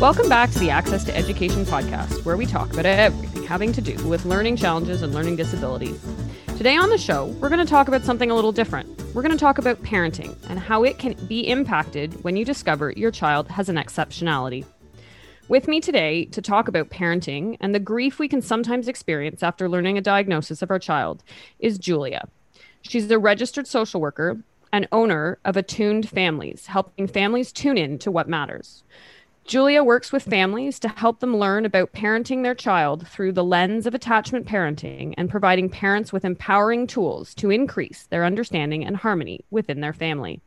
Welcome back to the Access to Education podcast, where we talk about everything having to do with learning challenges and learning disabilities. Today on the show, we're going to talk about something a little different. We're going to talk about parenting and how it can be impacted when you discover your child has an exceptionality. With me today to talk about parenting and the grief we can sometimes experience after learning a diagnosis of our child is Julia. She's a registered social worker and owner of Attuned Families, helping families tune in to what matters. Julia works with families to help them learn about parenting their child through the lens of attachment parenting and providing parents with empowering tools to increase their understanding and harmony within their family.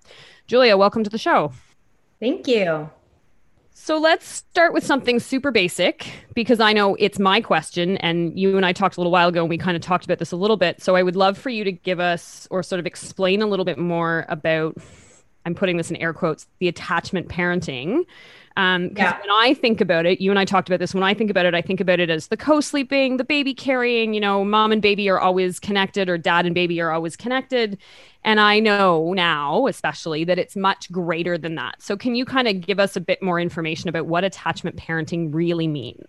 Julia, welcome to the show. Thank you. So let's start with something super basic because I know it's my question. And you and I talked a little while ago and we kind of talked about this a little bit. So I would love for you to give us or sort of explain a little bit more about, I'm putting this in air quotes, the attachment parenting um, yeah. when I think about it, you and I talked about this. When I think about it, I think about it as the co-sleeping, the baby carrying. You know, mom and baby are always connected, or dad and baby are always connected. And I know now, especially, that it's much greater than that. So, can you kind of give us a bit more information about what attachment parenting really means?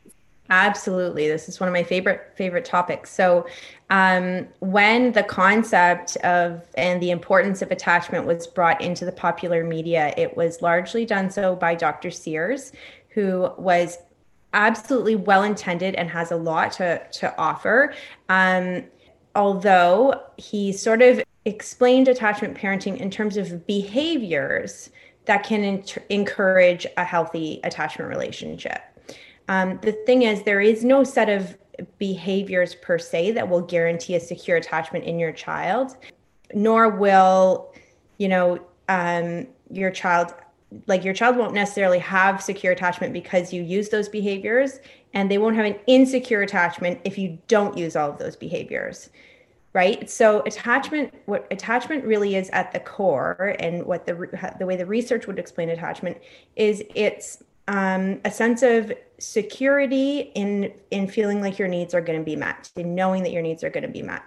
Absolutely. This is one of my favorite favorite topics. So, um, when the concept of and the importance of attachment was brought into the popular media, it was largely done so by Dr. Sears, who was absolutely well intended and has a lot to to offer. Um, although he sort of explained attachment parenting in terms of behaviors that can encourage a healthy attachment relationship. Um, the thing is, there is no set of behaviors per se that will guarantee a secure attachment in your child, nor will, you know, um, your child, like your child won't necessarily have secure attachment because you use those behaviors, and they won't have an insecure attachment if you don't use all of those behaviors right? So attachment what attachment really is at the core and what the the way the research would explain attachment is it's um, a sense of security in in feeling like your needs are going to be met in knowing that your needs are going to be met.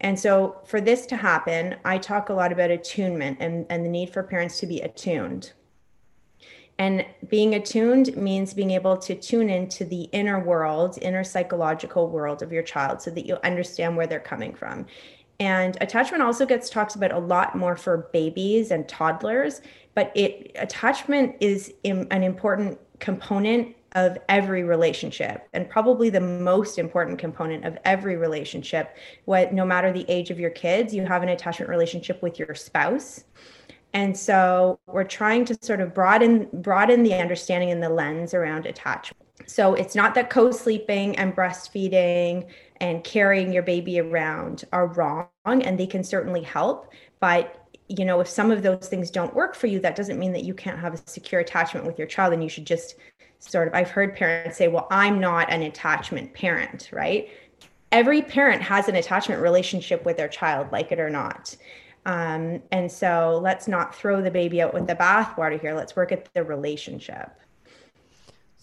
And so for this to happen i talk a lot about attunement and, and the need for parents to be attuned. And being attuned means being able to tune into the inner world inner psychological world of your child so that you understand where they're coming from. And attachment also gets talked about a lot more for babies and toddlers but it attachment is an important component of every relationship and probably the most important component of every relationship. What no matter the age of your kids you have an attachment relationship with your spouse. And so we're trying to sort of broaden broaden the understanding and the lens around attachment. So it's not that co-sleeping and breastfeeding and carrying your baby around are wrong and they can certainly help but you know, if some of those things don't work for you, that doesn't mean that you can't have a secure attachment with your child. And you should just sort of, I've heard parents say, well, I'm not an attachment parent, right? Every parent has an attachment relationship with their child, like it or not. Um, and so let's not throw the baby out with the bathwater here. Let's work at the relationship.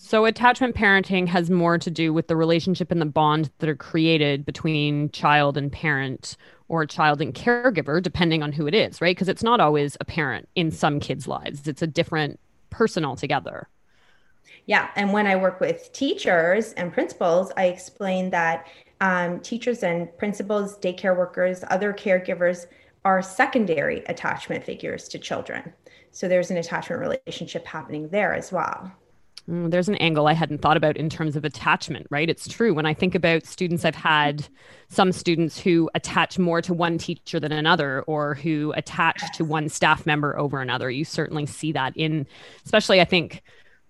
So, attachment parenting has more to do with the relationship and the bond that are created between child and parent or child and caregiver, depending on who it is, right? Because it's not always a parent in some kids' lives, it's a different person altogether. Yeah. And when I work with teachers and principals, I explain that um, teachers and principals, daycare workers, other caregivers are secondary attachment figures to children. So there's an attachment relationship happening there as well. Mm, there's an angle I hadn't thought about in terms of attachment, right? It's true. When I think about students, I've had some students who attach more to one teacher than another, or who attach to one staff member over another. You certainly see that in, especially, I think,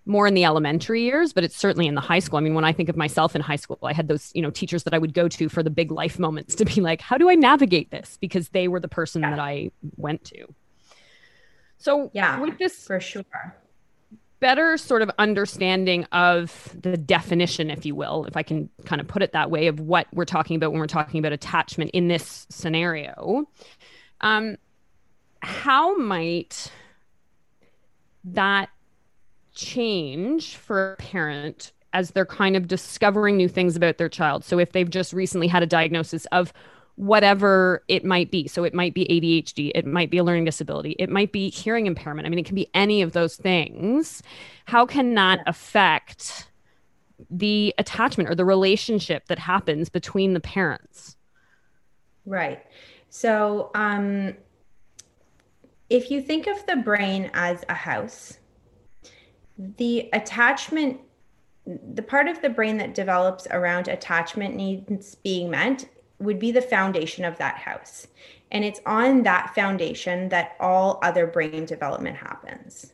more in the elementary years, but it's certainly in the high school. I mean, when I think of myself in high school, I had those, you know, teachers that I would go to for the big life moments to be like, how do I navigate this? Because they were the person yeah. that I went to. So, yeah, with this, for sure better sort of understanding of the definition, if you will, if I can kind of put it that way, of what we're talking about when we're talking about attachment in this scenario, um, how might that change for a parent as they're kind of discovering new things about their child? So if they've just recently had a diagnosis of whatever it might be. So it might be ADHD, it might be a learning disability, it might be hearing impairment. I mean, it can be any of those things. How can that affect the attachment or the relationship that happens between the parents? Right. So, um, if you think of the brain as a house, the attachment, the part of the brain that develops around attachment needs being met would be the foundation of that house. And it's on that foundation that all other brain development happens.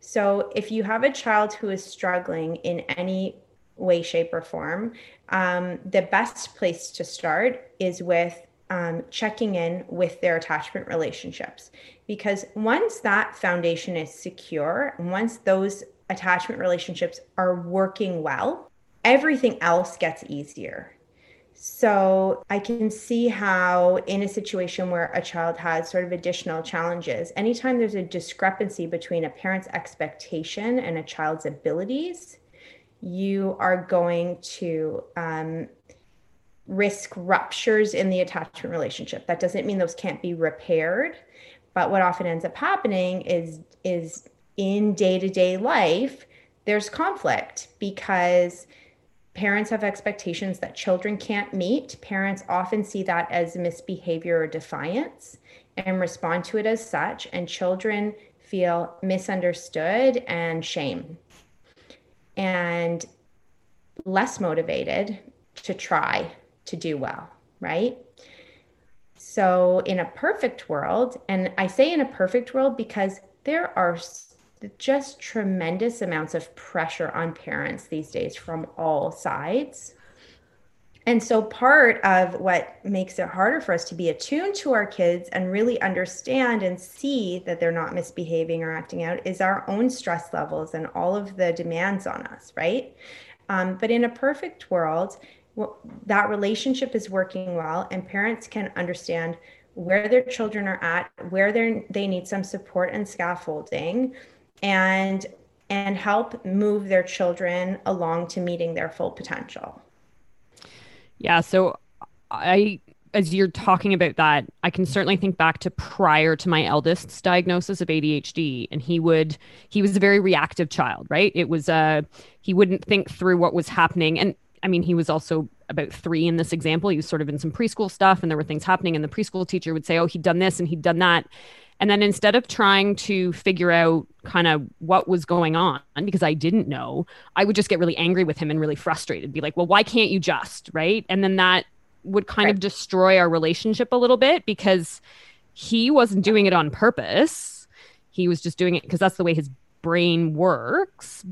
So if you have a child who is struggling in any way, shape, or form, um, the best place to start is with um, checking in with their attachment relationships. Because once that foundation is secure, once those attachment relationships are working well, everything else gets easier. So I can see how, in a situation where a child has sort of additional challenges, anytime there's a discrepancy between a parent's expectation and a child's abilities, you are going to um, risk ruptures in the attachment relationship. That doesn't mean those can't be repaired, but what often ends up happening is is in day-to-day life there's conflict because Parents have expectations that children can't meet. Parents often see that as misbehavior or defiance and respond to it as such. And children feel misunderstood and shame and less motivated to try to do well, right? So, in a perfect world, and I say in a perfect world because there are just tremendous amounts of pressure on parents these days from all sides. And so, part of what makes it harder for us to be attuned to our kids and really understand and see that they're not misbehaving or acting out is our own stress levels and all of the demands on us, right? Um, but in a perfect world, well, that relationship is working well, and parents can understand where their children are at, where they they need some support and scaffolding, and and help move their children along to meeting their full potential. Yeah, so I as you're talking about that, I can certainly think back to prior to my eldest's diagnosis of ADHD and he would he was a very reactive child, right? It was uh he wouldn't think through what was happening and I mean he was also about 3 in this example. He was sort of in some preschool stuff and there were things happening and the preschool teacher would say, "Oh, he'd done this and he'd done that." And then instead of trying to figure out kind of what was going on, because I didn't know, I would just get really angry with him and really frustrated, be like, well, why can't you just? Right. And then that would kind right. of destroy our relationship a little bit because he wasn't doing it on purpose. He was just doing it because that's the way his brain works.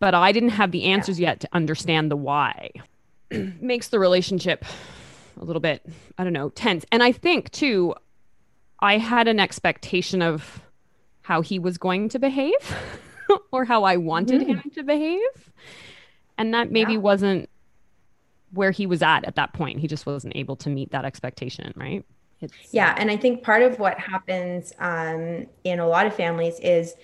But I didn't have the answers yeah. yet to understand the why. Makes the relationship a little bit, I don't know, tense. And I think too, I had an expectation of how he was going to behave or how I wanted mm. him to behave. And that maybe yeah. wasn't where he was at at that point. He just wasn't able to meet that expectation, right? It's, yeah. And I think part of what happens um, in a lot of families is,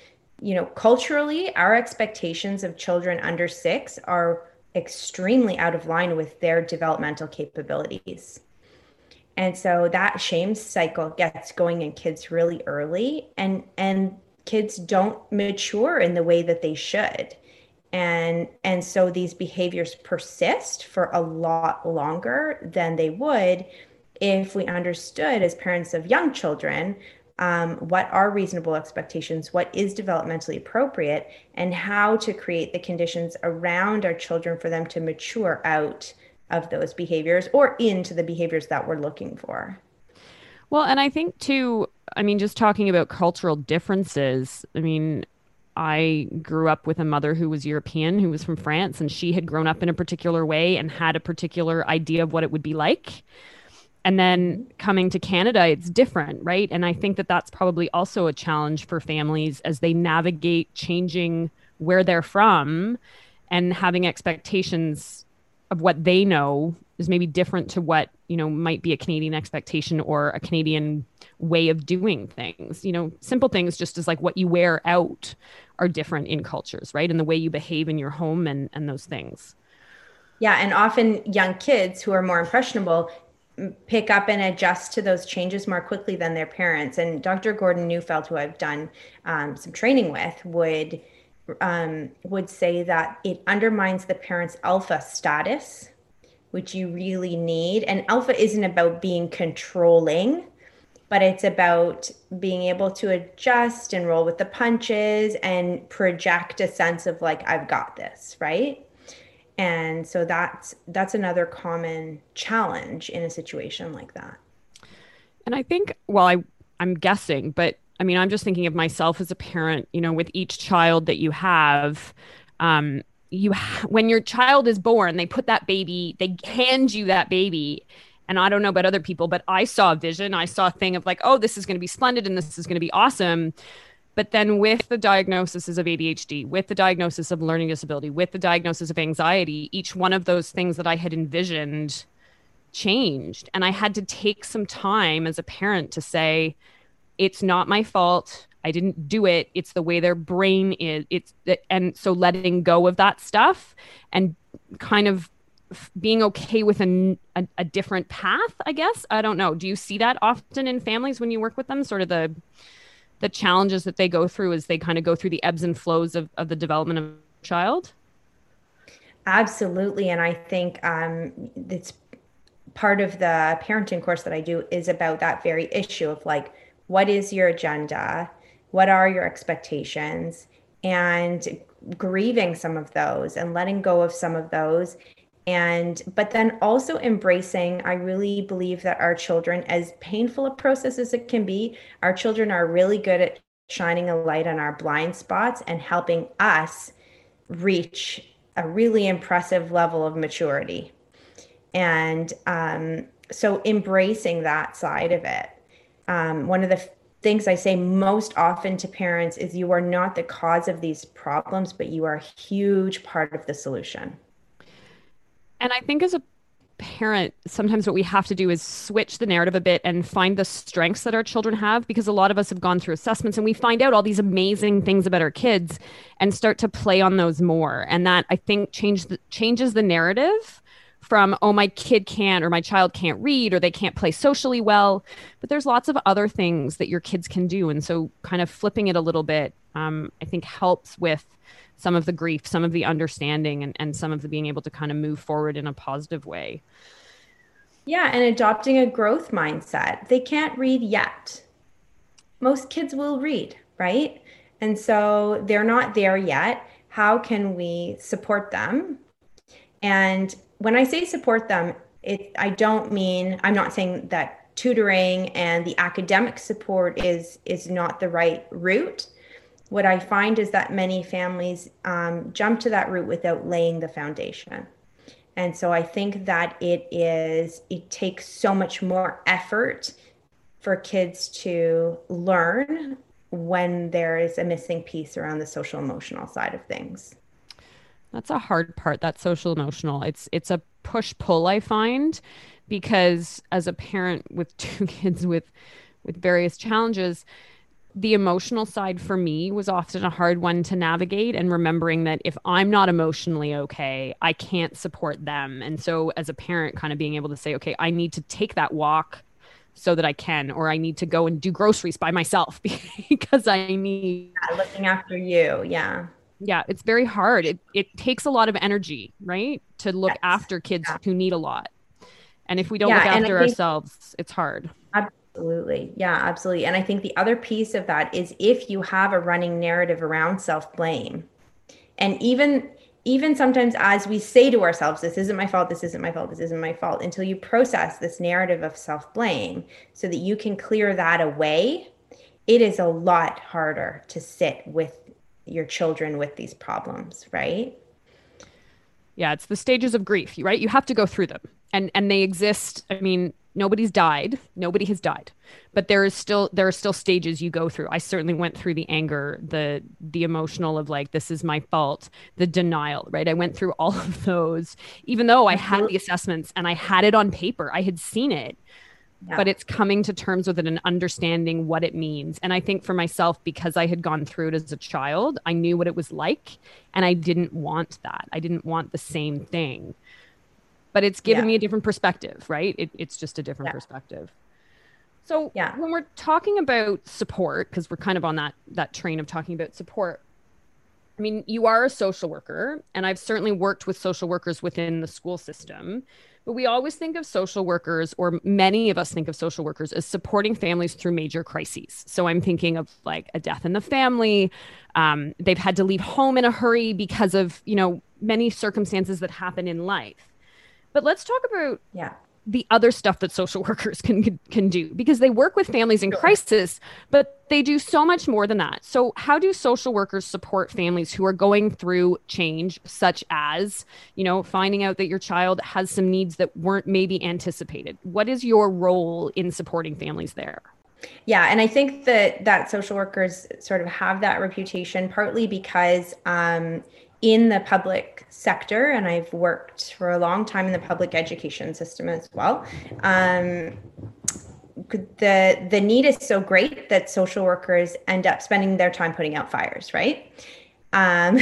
you know, culturally, our expectations of children under six are extremely out of line with their developmental capabilities. And so that shame cycle gets going in kids really early and and kids don't mature in the way that they should. And and so these behaviors persist for a lot longer than they would if we understood as parents of young children um, what are reasonable expectations, what is developmentally appropriate, and how to create the conditions around our children for them to mature out of those behaviors or into the behaviors that we're looking for. Well, and I think too, I mean, just talking about cultural differences, I mean, I grew up with a mother who was European, who was from France, and she had grown up in a particular way and had a particular idea of what it would be like. And then coming to Canada, it's different, right? And I think that that's probably also a challenge for families as they navigate changing where they're from and having expectations of what they know is maybe different to what you know might be a canadian expectation or a canadian way of doing things you know simple things just as like what you wear out are different in cultures right and the way you behave in your home and and those things yeah and often young kids who are more impressionable pick up and adjust to those changes more quickly than their parents. And Dr. Gordon Neufeld, who I've done um, some training with, would um, would say that it undermines the parent's alpha status, which you really need. And alpha isn't about being controlling, but it's about being able to adjust and roll with the punches and project a sense of like I've got this, right? and so that's that's another common challenge in a situation like that and i think well i i'm guessing but i mean i'm just thinking of myself as a parent you know with each child that you have um you ha- when your child is born they put that baby they hand you that baby and i don't know about other people but i saw a vision i saw a thing of like oh this is going to be splendid and this is going to be awesome but then, with the diagnosis of ADHD, with the diagnosis of learning disability, with the diagnosis of anxiety, each one of those things that I had envisioned changed. And I had to take some time as a parent to say, it's not my fault. I didn't do it. It's the way their brain is. It's and so letting go of that stuff and kind of being okay with a, a, a different path. I guess I don't know. Do you see that often in families when you work with them? Sort of the the challenges that they go through as they kind of go through the ebbs and flows of, of the development of a child? Absolutely. And I think um, it's part of the parenting course that I do is about that very issue of like, what is your agenda? What are your expectations? And grieving some of those and letting go of some of those and but then also embracing i really believe that our children as painful a process as it can be our children are really good at shining a light on our blind spots and helping us reach a really impressive level of maturity and um, so embracing that side of it um, one of the things i say most often to parents is you are not the cause of these problems but you are a huge part of the solution and I think as a parent, sometimes what we have to do is switch the narrative a bit and find the strengths that our children have because a lot of us have gone through assessments and we find out all these amazing things about our kids and start to play on those more. And that I think change the, changes the narrative from oh my kid can't or my child can't read or they can't play socially well but there's lots of other things that your kids can do and so kind of flipping it a little bit um, i think helps with some of the grief, some of the understanding, and, and some of the being able to kind of move forward in a positive way. Yeah, and adopting a growth mindset. They can't read yet. Most kids will read, right? And so they're not there yet. How can we support them? And when I say support them, it I don't mean I'm not saying that tutoring and the academic support is is not the right route what I find is that many families um, jump to that route without laying the foundation. And so I think that it is, it takes so much more effort for kids to learn when there is a missing piece around the social emotional side of things. That's a hard part, that social emotional. It's it's a push pull I find because as a parent with two kids with with various challenges, the emotional side for me was often a hard one to navigate and remembering that if I'm not emotionally okay, I can't support them. And so as a parent kind of being able to say, okay, I need to take that walk so that I can or I need to go and do groceries by myself because I need yeah, looking after you. Yeah. Yeah, it's very hard. It it takes a lot of energy, right? To look yes. after kids yeah. who need a lot. And if we don't yeah, look after ourselves, it's hard. Absolutely. Yeah, absolutely. And I think the other piece of that is if you have a running narrative around self-blame and even even sometimes as we say to ourselves this isn't my fault this isn't my fault this isn't my fault until you process this narrative of self-blame so that you can clear that away it is a lot harder to sit with your children with these problems right? Yeah it's the stages of grief right? You have to go through them. And and they exist i mean nobody's died nobody has died. But there is still there are still stages you go through. I certainly went through the anger the the emotional of like this is my fault the denial right? I went through all of those even though i had the assessments and i had it on paper i had seen it yeah. but it's coming to terms with it and understanding what it means and i think for myself because i had gone through it as a child i knew what it was like and i didn't want that i didn't want the same thing but it's given yeah. me a different perspective, right? It, it's just a different yeah. perspective. So yeah. when we're talking about support, because we're kind of on that that train of talking about support, I mean, you are a social worker, and I've certainly worked with social workers within the school system. But we always think of social workers, or many of us think of social workers as supporting families through major crises. So I'm thinking of like a death in the family. Um, they've had to leave home in a hurry because of, you know, many circumstances that happen in life. But let's talk about yeah the other stuff that social workers can can do because they work with families in crisis but they do so much more than that. So how do social workers support families who are going through change such as you know finding out that your child has some needs that weren't maybe anticipated? What is your role in supporting families there? Yeah, and I think that that social workers sort of have that reputation partly because um, in the public sector, and I've worked for a long time in the public education system as well. Um, the the need is so great that social workers end up spending their time putting out fires, right? Um,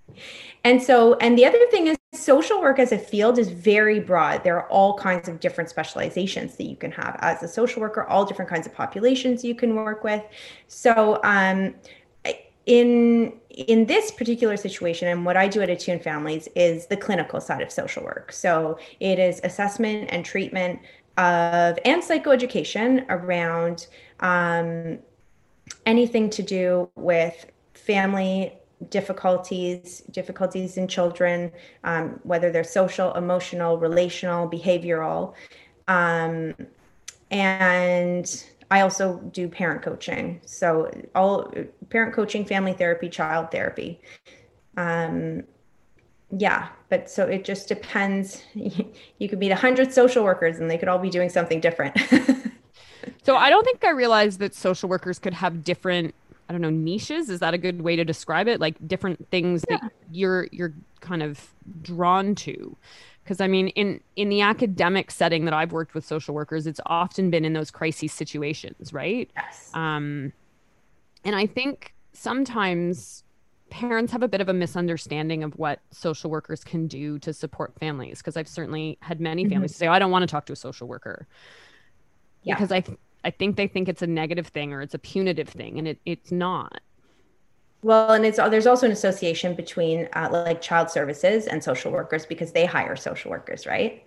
and so, and the other thing is, social work as a field is very broad. There are all kinds of different specializations that you can have as a social worker, all different kinds of populations you can work with. So, um, in in this particular situation and what i do at Attuned Families is the clinical side of social work. So it is assessment and treatment of and psychoeducation around um, anything to do with family difficulties difficulties in children um, whether they're social emotional relational behavioral. Um, and I also do parent coaching. So all parent coaching, family therapy, child therapy. Um, yeah, but so it just depends. You could meet a hundred social workers and they could all be doing something different. so I don't think I realized that social workers could have different I don't know niches is that a good way to describe it like different things yeah. that you're you're kind of drawn to because i mean in in the academic setting that i've worked with social workers it's often been in those crisis situations right yes um and i think sometimes parents have a bit of a misunderstanding of what social workers can do to support families because i've certainly had many families mm-hmm. say oh, i don't want to talk to a social worker yeah. because i th- i think they think it's a negative thing or it's a punitive thing and it, it's not well, and it's there's also an association between uh, like child services and social workers because they hire social workers, right?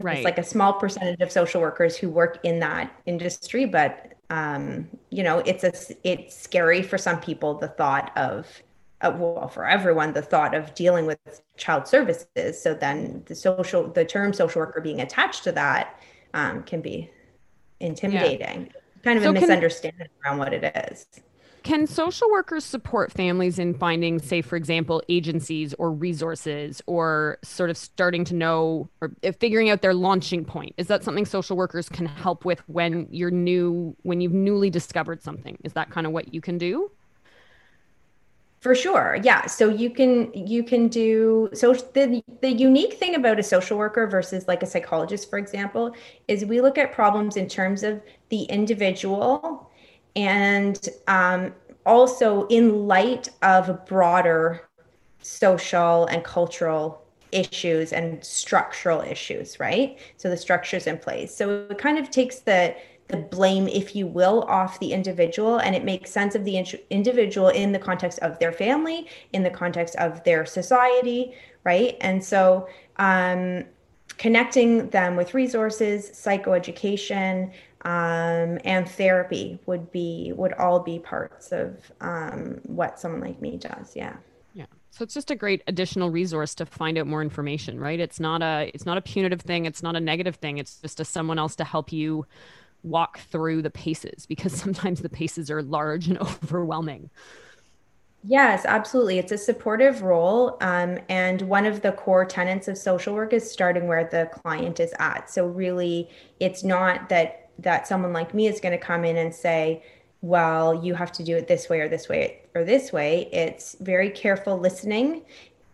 Right. It's like a small percentage of social workers who work in that industry, but um, you know, it's a it's scary for some people the thought of uh, well for everyone the thought of dealing with child services. So then the social the term social worker being attached to that um, can be intimidating. Yeah. Kind of so a misunderstanding can, around what it is. Can social workers support families in finding, say, for example, agencies or resources or sort of starting to know or figuring out their launching point? Is that something social workers can help with when you're new, when you've newly discovered something? Is that kind of what you can do? For sure. Yeah. So you can you can do so the the unique thing about a social worker versus like a psychologist for example is we look at problems in terms of the individual and um, also in light of broader social and cultural issues and structural issues right? So the structures in place. So it kind of takes the the blame if you will off the individual and it makes sense of the in- individual in the context of their family in the context of their society right? And so um, connecting them with resources psychoeducation um, and therapy would be would all be parts of um, what someone like me does yeah yeah so it's just a great additional resource to find out more information right it's not a it's not a punitive thing it's not a negative thing it's just a someone else to help you walk through the paces because sometimes the paces are large and overwhelming Yes, absolutely. It's a supportive role. Um, and one of the core tenets of social work is starting where the client is at. So, really, it's not that that someone like me is going to come in and say, well, you have to do it this way or this way or this way. It's very careful listening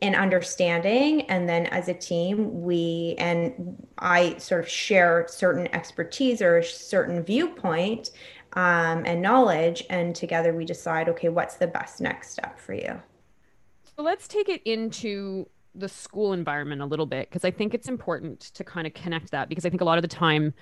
and understanding. And then as a team, we and I sort of share certain expertise or a certain viewpoint um, and knowledge. And together we decide, okay, what's the best next step for you? So let's take it into the school environment a little bit because I think it's important to kind of connect that because I think a lot of the time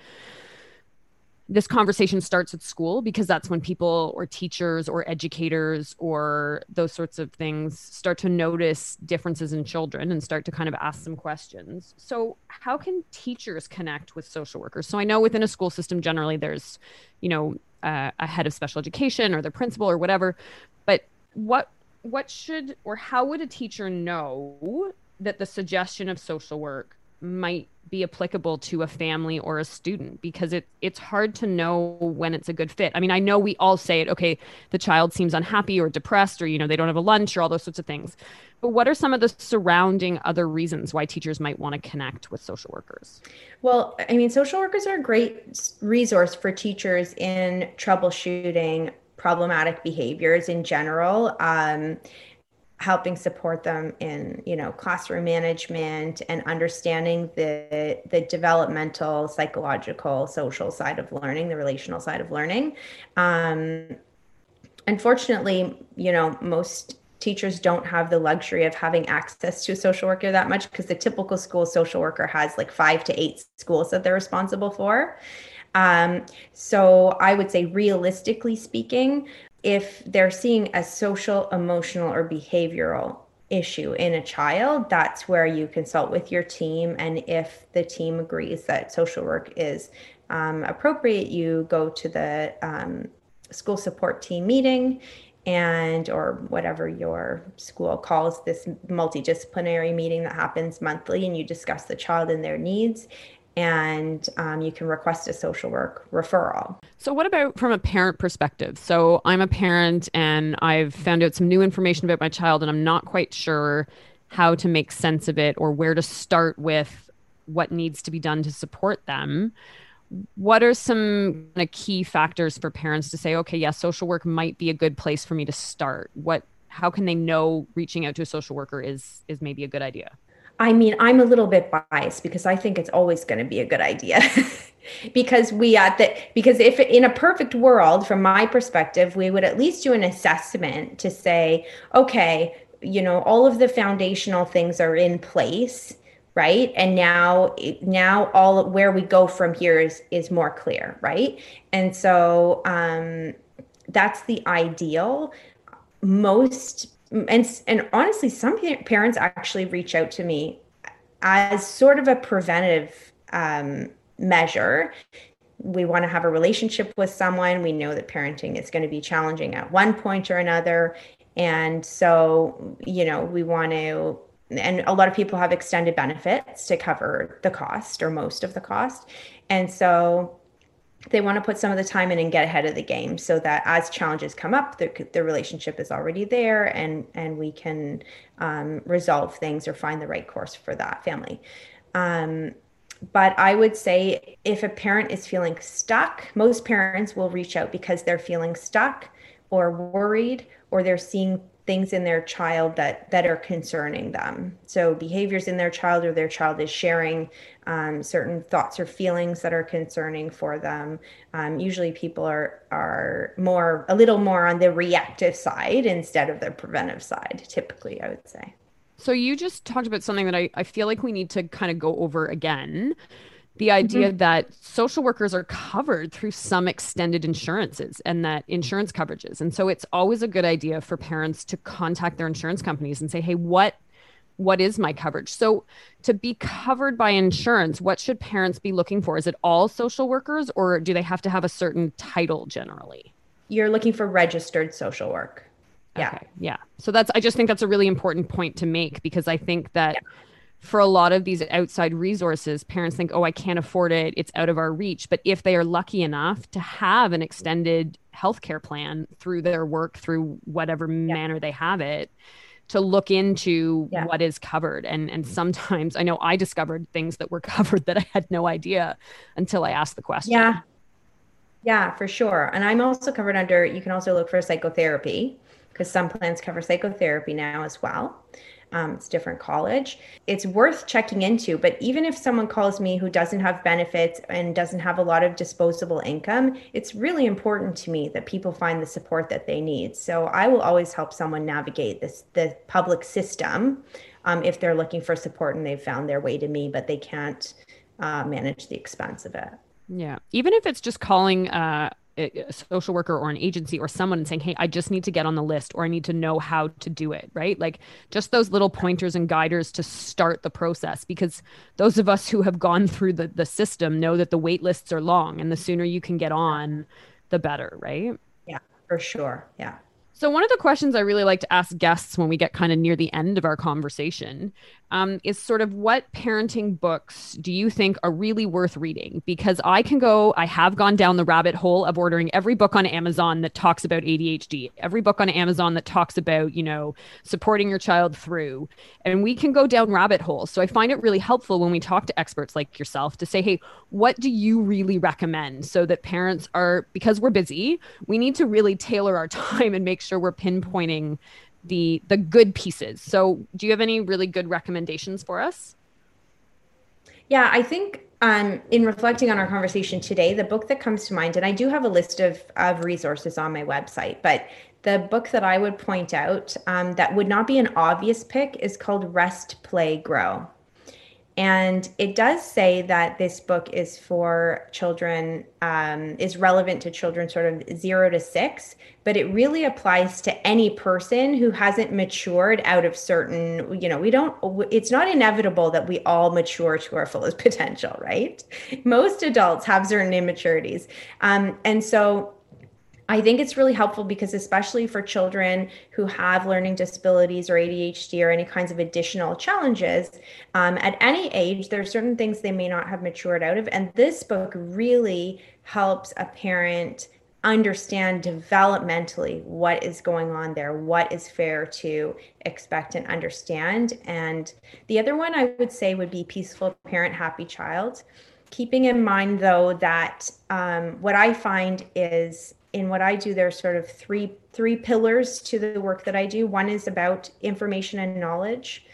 this conversation starts at school because that's when people or teachers or educators or those sorts of things start to notice differences in children and start to kind of ask some questions. So, how can teachers connect with social workers? So, I know within a school system generally there's, you know, uh, a head of special education or the principal or whatever, but what what should or how would a teacher know that the suggestion of social work might be applicable to a family or a student because it it's hard to know when it's a good fit. I mean, I know we all say it, okay, the child seems unhappy or depressed or you know, they don't have a lunch or all those sorts of things. But what are some of the surrounding other reasons why teachers might want to connect with social workers? Well, I mean, social workers are a great resource for teachers in troubleshooting problematic behaviors in general. Um, helping support them in you know classroom management and understanding the the developmental psychological social side of learning the relational side of learning. Um, unfortunately you know most teachers don't have the luxury of having access to a social worker that much because the typical school social worker has like five to eight schools that they're responsible for. Um, so i would say realistically speaking if they're seeing a social, emotional, or behavioral issue in a child, that's where you consult with your team. And if the team agrees that social work is um, appropriate, you go to the um, school support team meeting and or whatever your school calls this multidisciplinary meeting that happens monthly and you discuss the child and their needs and um, you can request a social work referral. So, what about from a parent perspective? So, I'm a parent and I've found out some new information about my child, and I'm not quite sure how to make sense of it or where to start with what needs to be done to support them. What are some kind of key factors for parents to say, okay, yeah, social work might be a good place for me to start? What, how can they know reaching out to a social worker is is maybe a good idea? I mean, I'm a little bit biased because I think it's always going to be a good idea. because we at uh, that because if in a perfect world from my perspective, we would at least do an assessment to say, okay, you know, all of the foundational things are in place, right? And now now all where we go from here is is more clear, right? And so um that's the ideal most and and honestly some parents actually reach out to me as sort of a preventative um, measure. We want to have a relationship with someone. We know that parenting is going to be challenging at one point or another. And so you know we want to and a lot of people have extended benefits to cover the cost or most of the cost. And so they want to put some of the time in and get ahead of the game so that as challenges come up the, the relationship is already there and and we can um, resolve things or find the right course for that family. Um, but i would say if a parent is feeling stuck most parents will reach out because they're feeling stuck or worried or they're seeing things in their child that that are concerning them. So behaviors in their child or their child is sharing um, certain thoughts or feelings that are concerning for them. Um, usually people are are more a little more on the reactive side instead of the preventive side typically i would say. So you just talked about something that i, I feel like we need to kind of go over again the idea mm-hmm. that social workers are covered through some extended insurances and that insurance coverages. And so it's always a good idea for parents to contact their insurance companies and say, "Hey, what what is my coverage?" So to be covered by insurance, what should parents be looking for? Is it all social workers or do they have to have a certain title generally? You're looking for registered social work. Yeah. Okay. Yeah. So that's I just think that's a really important point to make because I think that yeah for a lot of these outside resources, parents think, oh, I can't afford it. It's out of our reach. But if they are lucky enough to have an extended healthcare plan through their work, through whatever yeah. manner they have it, to look into yeah. what is covered. And and sometimes I know I discovered things that were covered that I had no idea until I asked the question. Yeah. Yeah, for sure. And I'm also covered under you can also look for psychotherapy because some plans cover psychotherapy now as well. Um, it's different college. It's worth checking into. But even if someone calls me who doesn't have benefits and doesn't have a lot of disposable income, it's really important to me that people find the support that they need. So I will always help someone navigate this the public system um, if they're looking for support and they've found their way to me, but they can't uh, manage the expense of it. Yeah. Even if it's just calling uh, a social worker or an agency or someone and saying, Hey, I just need to get on the list or I need to know how to do it, right? Like just those little pointers and guiders to start the process because those of us who have gone through the, the system know that the wait lists are long and the sooner you can get on, the better, right? Yeah, for sure. Yeah. So, one of the questions I really like to ask guests when we get kind of near the end of our conversation um, is sort of what parenting books do you think are really worth reading? Because I can go, I have gone down the rabbit hole of ordering every book on Amazon that talks about ADHD, every book on Amazon that talks about, you know, supporting your child through, and we can go down rabbit holes. So, I find it really helpful when we talk to experts like yourself to say, hey, what do you really recommend so that parents are, because we're busy, we need to really tailor our time and make sure we're pinpointing the the good pieces. So, do you have any really good recommendations for us? Yeah, I think um, in reflecting on our conversation today, the book that comes to mind, and I do have a list of, of resources on my website, but the book that I would point out um, that would not be an obvious pick is called Rest, Play, Grow. And it does say that this book is for children, um, is relevant to children sort of zero to six, but it really applies to any person who hasn't matured out of certain, you know, we don't, it's not inevitable that we all mature to our fullest potential, right? Most adults have certain immaturities. Um, and so I think it's really helpful because, especially for children who have learning disabilities or ADHD or any kinds of additional challenges, um, at any age, there are certain things they may not have matured out of. And this book really helps a parent understand developmentally what is going on there, what is fair to expect and understand. And the other one I would say would be Peaceful Parent, Happy Child. Keeping in mind, though, that um, what I find is in what I do, there's sort of three three pillars to the work that I do. One is about information and knowledge.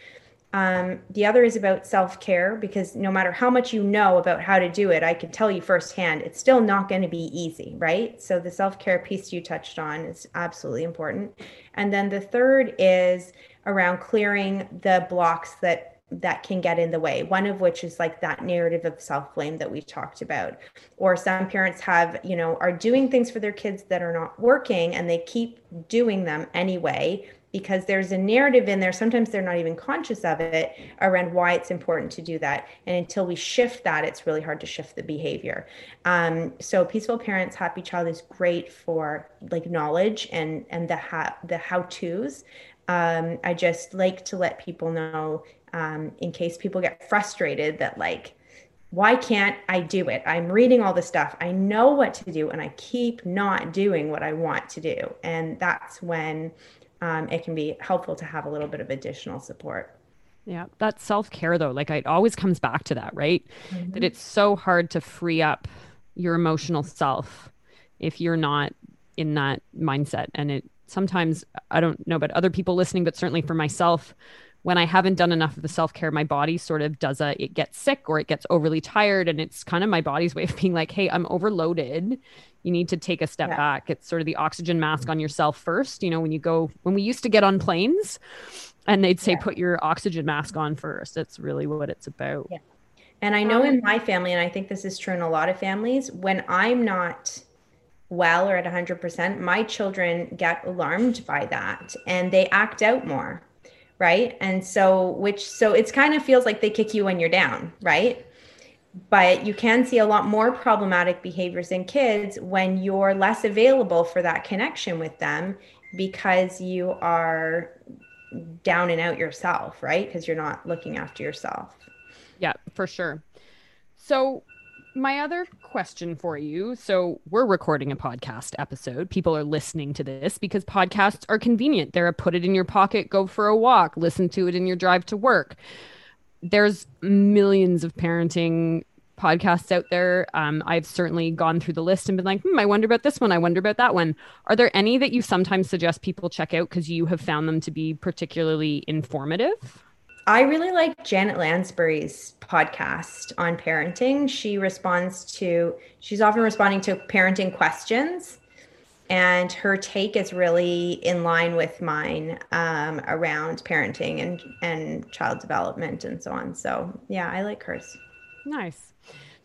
Um, the other is about self care because no matter how much you know about how to do it, I can tell you firsthand, it's still not going to be easy, right? So the self care piece you touched on is absolutely important. And then the third is around clearing the blocks that that can get in the way one of which is like that narrative of self-blame that we talked about. Or some parents have you know are doing things for their kids that are not working and they keep doing them anyway because there's a narrative in there sometimes they're not even conscious of it around why it's important to do that. And until we shift that it's really hard to shift the behavior. Um, so peaceful parents happy child is great for like knowledge and and the how the how to's um, i just like to let people know um, in case people get frustrated that like why can't i do it? I'm reading all the stuff. I know what to do and i keep not doing what i want to do. And that's when um, it can be helpful to have a little bit of additional support. Yeah that self-care though like it always comes back to that right? Mm-hmm. that it's so hard to free up your emotional self if you're not in that mindset. And it sometimes i don't know about other people listening but certainly for myself when I haven't done enough of the self care, my body sort of does a, it gets sick or it gets overly tired. And it's kind of my body's way of being like, hey, I'm overloaded. You need to take a step yeah. back. It's sort of the oxygen mask on yourself first. You know, when you go, when we used to get on planes and they'd say, yeah. put your oxygen mask on first. That's really what it's about. Yeah. And I know um, in my family, and I think this is true in a lot of families, when I'm not well or at 100%, my children get alarmed by that and they act out more right? And so which so it's kind of feels like they kick you when you're down right? But you can see a lot more problematic behaviors in kids when you're less available for that connection with them because you are down and out yourself right? Because you're not looking after yourself. Yeah for sure. So my other question for you so we're recording a podcast episode people are listening to this because podcasts are convenient they're a put it in your pocket go for a walk listen to it in your drive to work there's millions of parenting podcasts out there. Um, I've certainly gone through the list and been like, hmm, I wonder about this one. I wonder about that one. Are there any that you sometimes suggest people check out because you have found them to be particularly informative? I really like Janet Lansbury's podcast on parenting. She responds to, she's often responding to parenting questions. And her take is really in line with mine um, around parenting and, and child development and so on. So, yeah, I like hers. Nice.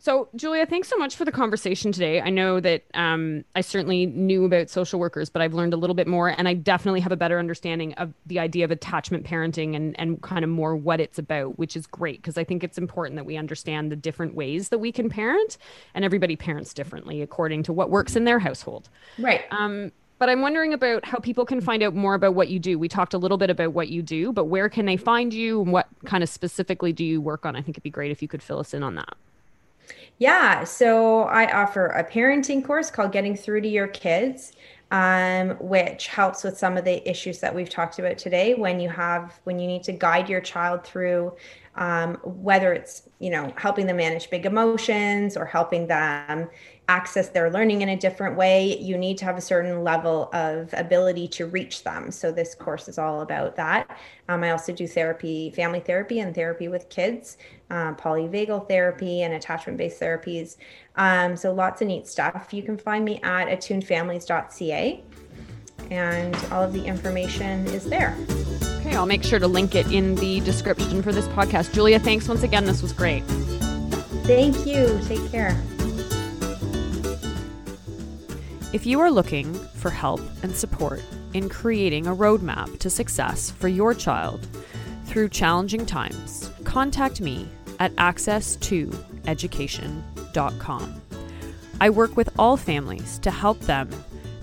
So, Julia, thanks so much for the conversation today. I know that um, I certainly knew about social workers, but I've learned a little bit more, and I definitely have a better understanding of the idea of attachment parenting and, and kind of more what it's about, which is great because I think it's important that we understand the different ways that we can parent, and everybody parents differently according to what works in their household. Right. Um, but I'm wondering about how people can find out more about what you do. We talked a little bit about what you do, but where can they find you and what kind of specifically do you work on? I think it'd be great if you could fill us in on that. Yeah, so I offer a parenting course called Getting Through to Your Kids, um, which helps with some of the issues that we've talked about today. When you have, when you need to guide your child through, um, whether it's you know helping them manage big emotions or helping them access their learning in a different way, you need to have a certain level of ability to reach them. So this course is all about that. Um, I also do therapy, family therapy, and therapy with kids, uh, polyvagal therapy, and attachment-based therapies. Um, so lots of neat stuff. You can find me at attunedfamilies.ca, and all of the information is there. Okay, I'll make sure to link it in the description for this podcast. Julia, thanks once again. This was great. Thank you. Take care. If you are looking for help and support in creating a roadmap to success for your child through challenging times, contact me at access2education.com. I work with all families to help them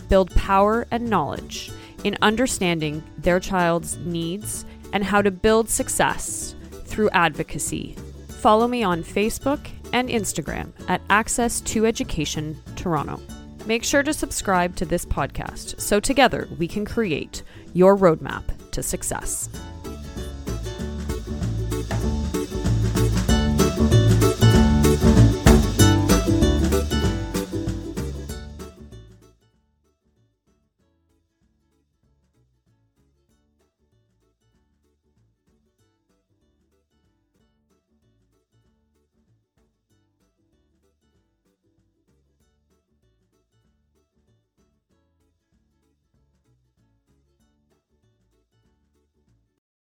build power and knowledge in understanding their child's needs and how to build success through advocacy. Follow me on Facebook and Instagram at Access to Education Toronto. Make sure to subscribe to this podcast so together we can create your roadmap to success.